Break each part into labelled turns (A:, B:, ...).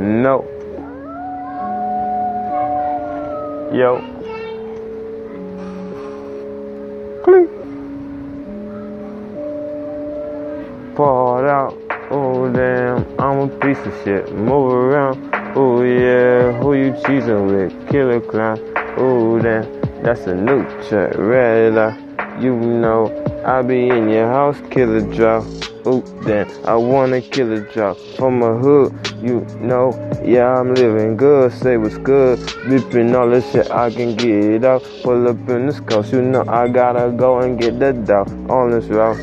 A: No. Yo. Clink. Poured out. Oh damn, I'm a piece of shit. Move around. Oh yeah, who you cheesing with? Killer clown. Oh damn, that's a new check. Red You know, I be in your house, killer drop. Oh damn, I wanna kill a drop from a hood. You know, yeah, I'm living good. Say what's good. Ripping all the shit I can get out. Pull up in this coast, you know I gotta go and get the dough on this route.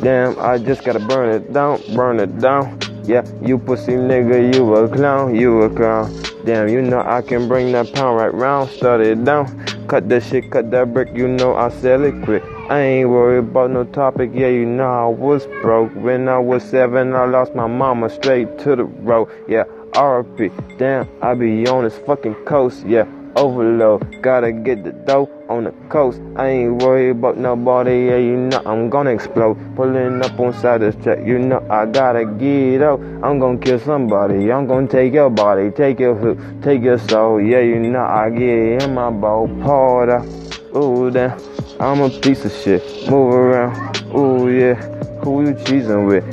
A: Damn, I just gotta burn it down, burn it down. Yeah, you pussy nigga, you a clown, you a clown. Damn, you know I can bring that pound right round, start it down. Cut that shit, cut that brick, you know I sell it quick. I ain't worried about no topic, yeah, you know I was broke. When I was seven, I lost my mama straight to the road, yeah. RP, damn, I be on this fucking coast, yeah overload. Gotta get the dough on the coast. I ain't worried about nobody, yeah, you know I'm gonna explode. Pulling up on side this track, you know I gotta get out. I'm gonna kill somebody, I'm gonna take your body, take your hood, take your soul. Yeah, you know I get in my boat, powder. Ooh, damn, I'm a piece of shit. Move around, ooh, yeah. Who you cheesing with?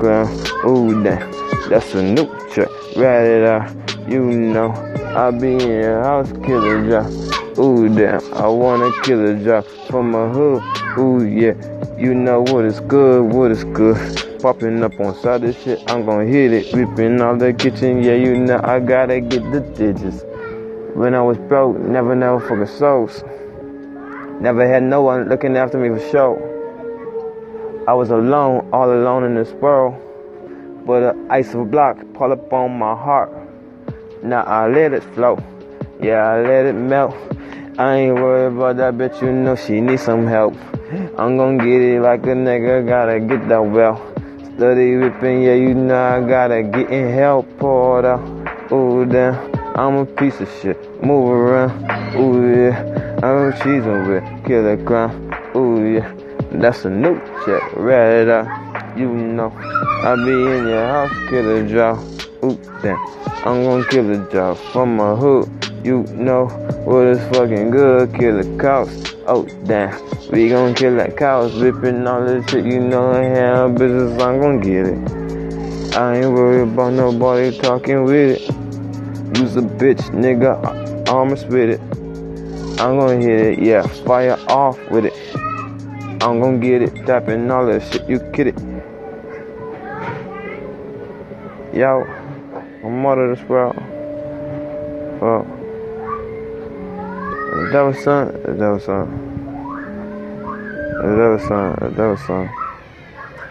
A: Clown, ooh, damn. That's a new trick, Ride it out, you know. I be in your house, kill a job. Ooh, damn, I wanna kill a job from my hood. Ooh, yeah, you know what is good, what is good. Popping up on side of shit, I'm gonna hit it. Ripping all the kitchen, yeah, you know I gotta get the digits. When I was broke, never, never fucking souls. Never had no one looking after me for sure. I was alone, all alone in this world. But an ice of a block pull up on my heart. Now I let it flow. Yeah, I let it melt. I ain't worried about that bitch, you know she need some help. I'm gonna get it like a nigga, gotta get that well. Study whipping, yeah, you know I gotta get in help, out. Ooh, damn, I'm a piece of shit. Move around, ooh, yeah. I'm cheesing with killer crime, ooh, yeah. That's a new check, read it out. You know, I be in your house, killer jaw. Ooh, damn. I'm gonna kill a job from my hood. You know what is fucking good, kill a cows. Oh damn, we gonna kill that cows, ripping all this shit. You know I have business, I'm gonna get it. I ain't worried about nobody talking with it. Use a bitch, nigga, armors with it. I'm gonna hit it, yeah, fire off with it. I'm gonna get it, tapping all that shit, you get it. Yo. I'm out of this world. Well, that was son. That was son. That was son. That was son.